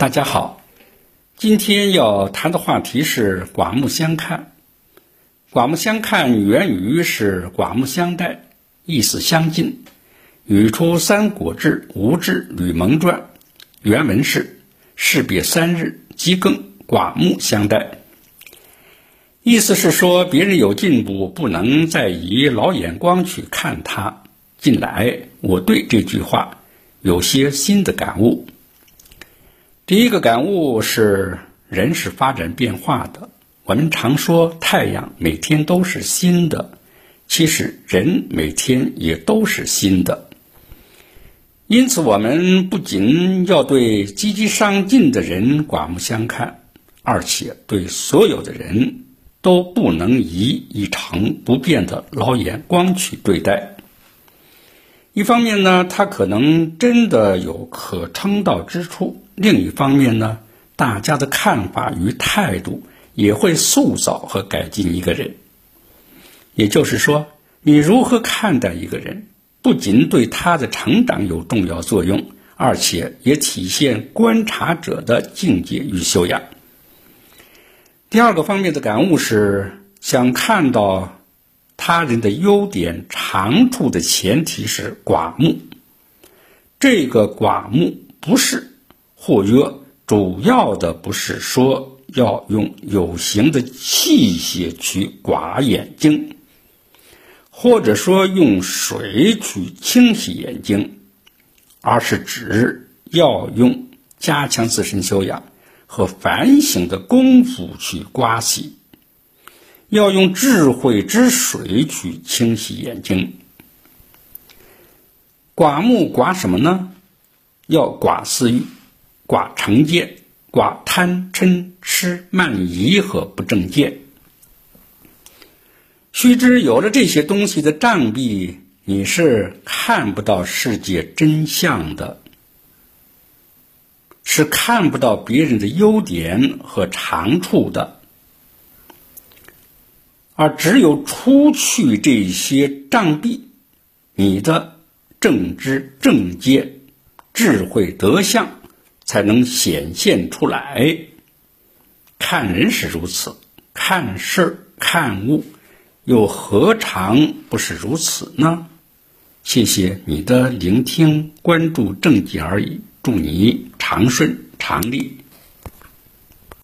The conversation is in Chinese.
大家好，今天要谈的话题是刮目相看。刮目相看源于是刮目相待，意思相近，语出《三国志·吴志·吕蒙传》，原文是：“士别三日，即更刮目相待。”意思是说，别人有进步，不能再以老眼光去看他。近来，我对这句话有些新的感悟。第一个感悟是，人是发展变化的。我们常说太阳每天都是新的，其实人每天也都是新的。因此，我们不仅要对积极上进的人刮目相看，而且对所有的人都不能以一成不变的老眼光去对待。一方面呢，他可能真的有可称道之处。另一方面呢，大家的看法与态度也会塑造和改进一个人。也就是说，你如何看待一个人，不仅对他的成长有重要作用，而且也体现观察者的境界与修养。第二个方面的感悟是，想看到他人的优点长处的前提是寡目。这个寡目不是。或曰，主要的不是说要用有形的器械去刮眼睛，或者说用水去清洗眼睛，而是指要用加强自身修养和反省的功夫去刮洗，要用智慧之水去清洗眼睛。刮目刮什么呢？要刮私欲。寡成见，寡贪嗔痴慢疑和不正见。须知有了这些东西的障蔽，你是看不到世界真相的，是看不到别人的优点和长处的。而只有除去这些障蔽，你的正知正见、智慧德相。才能显现出来。看人是如此，看事儿、看物，又何尝不是如此呢？谢谢你的聆听、关注、正解而已。祝你长顺长利。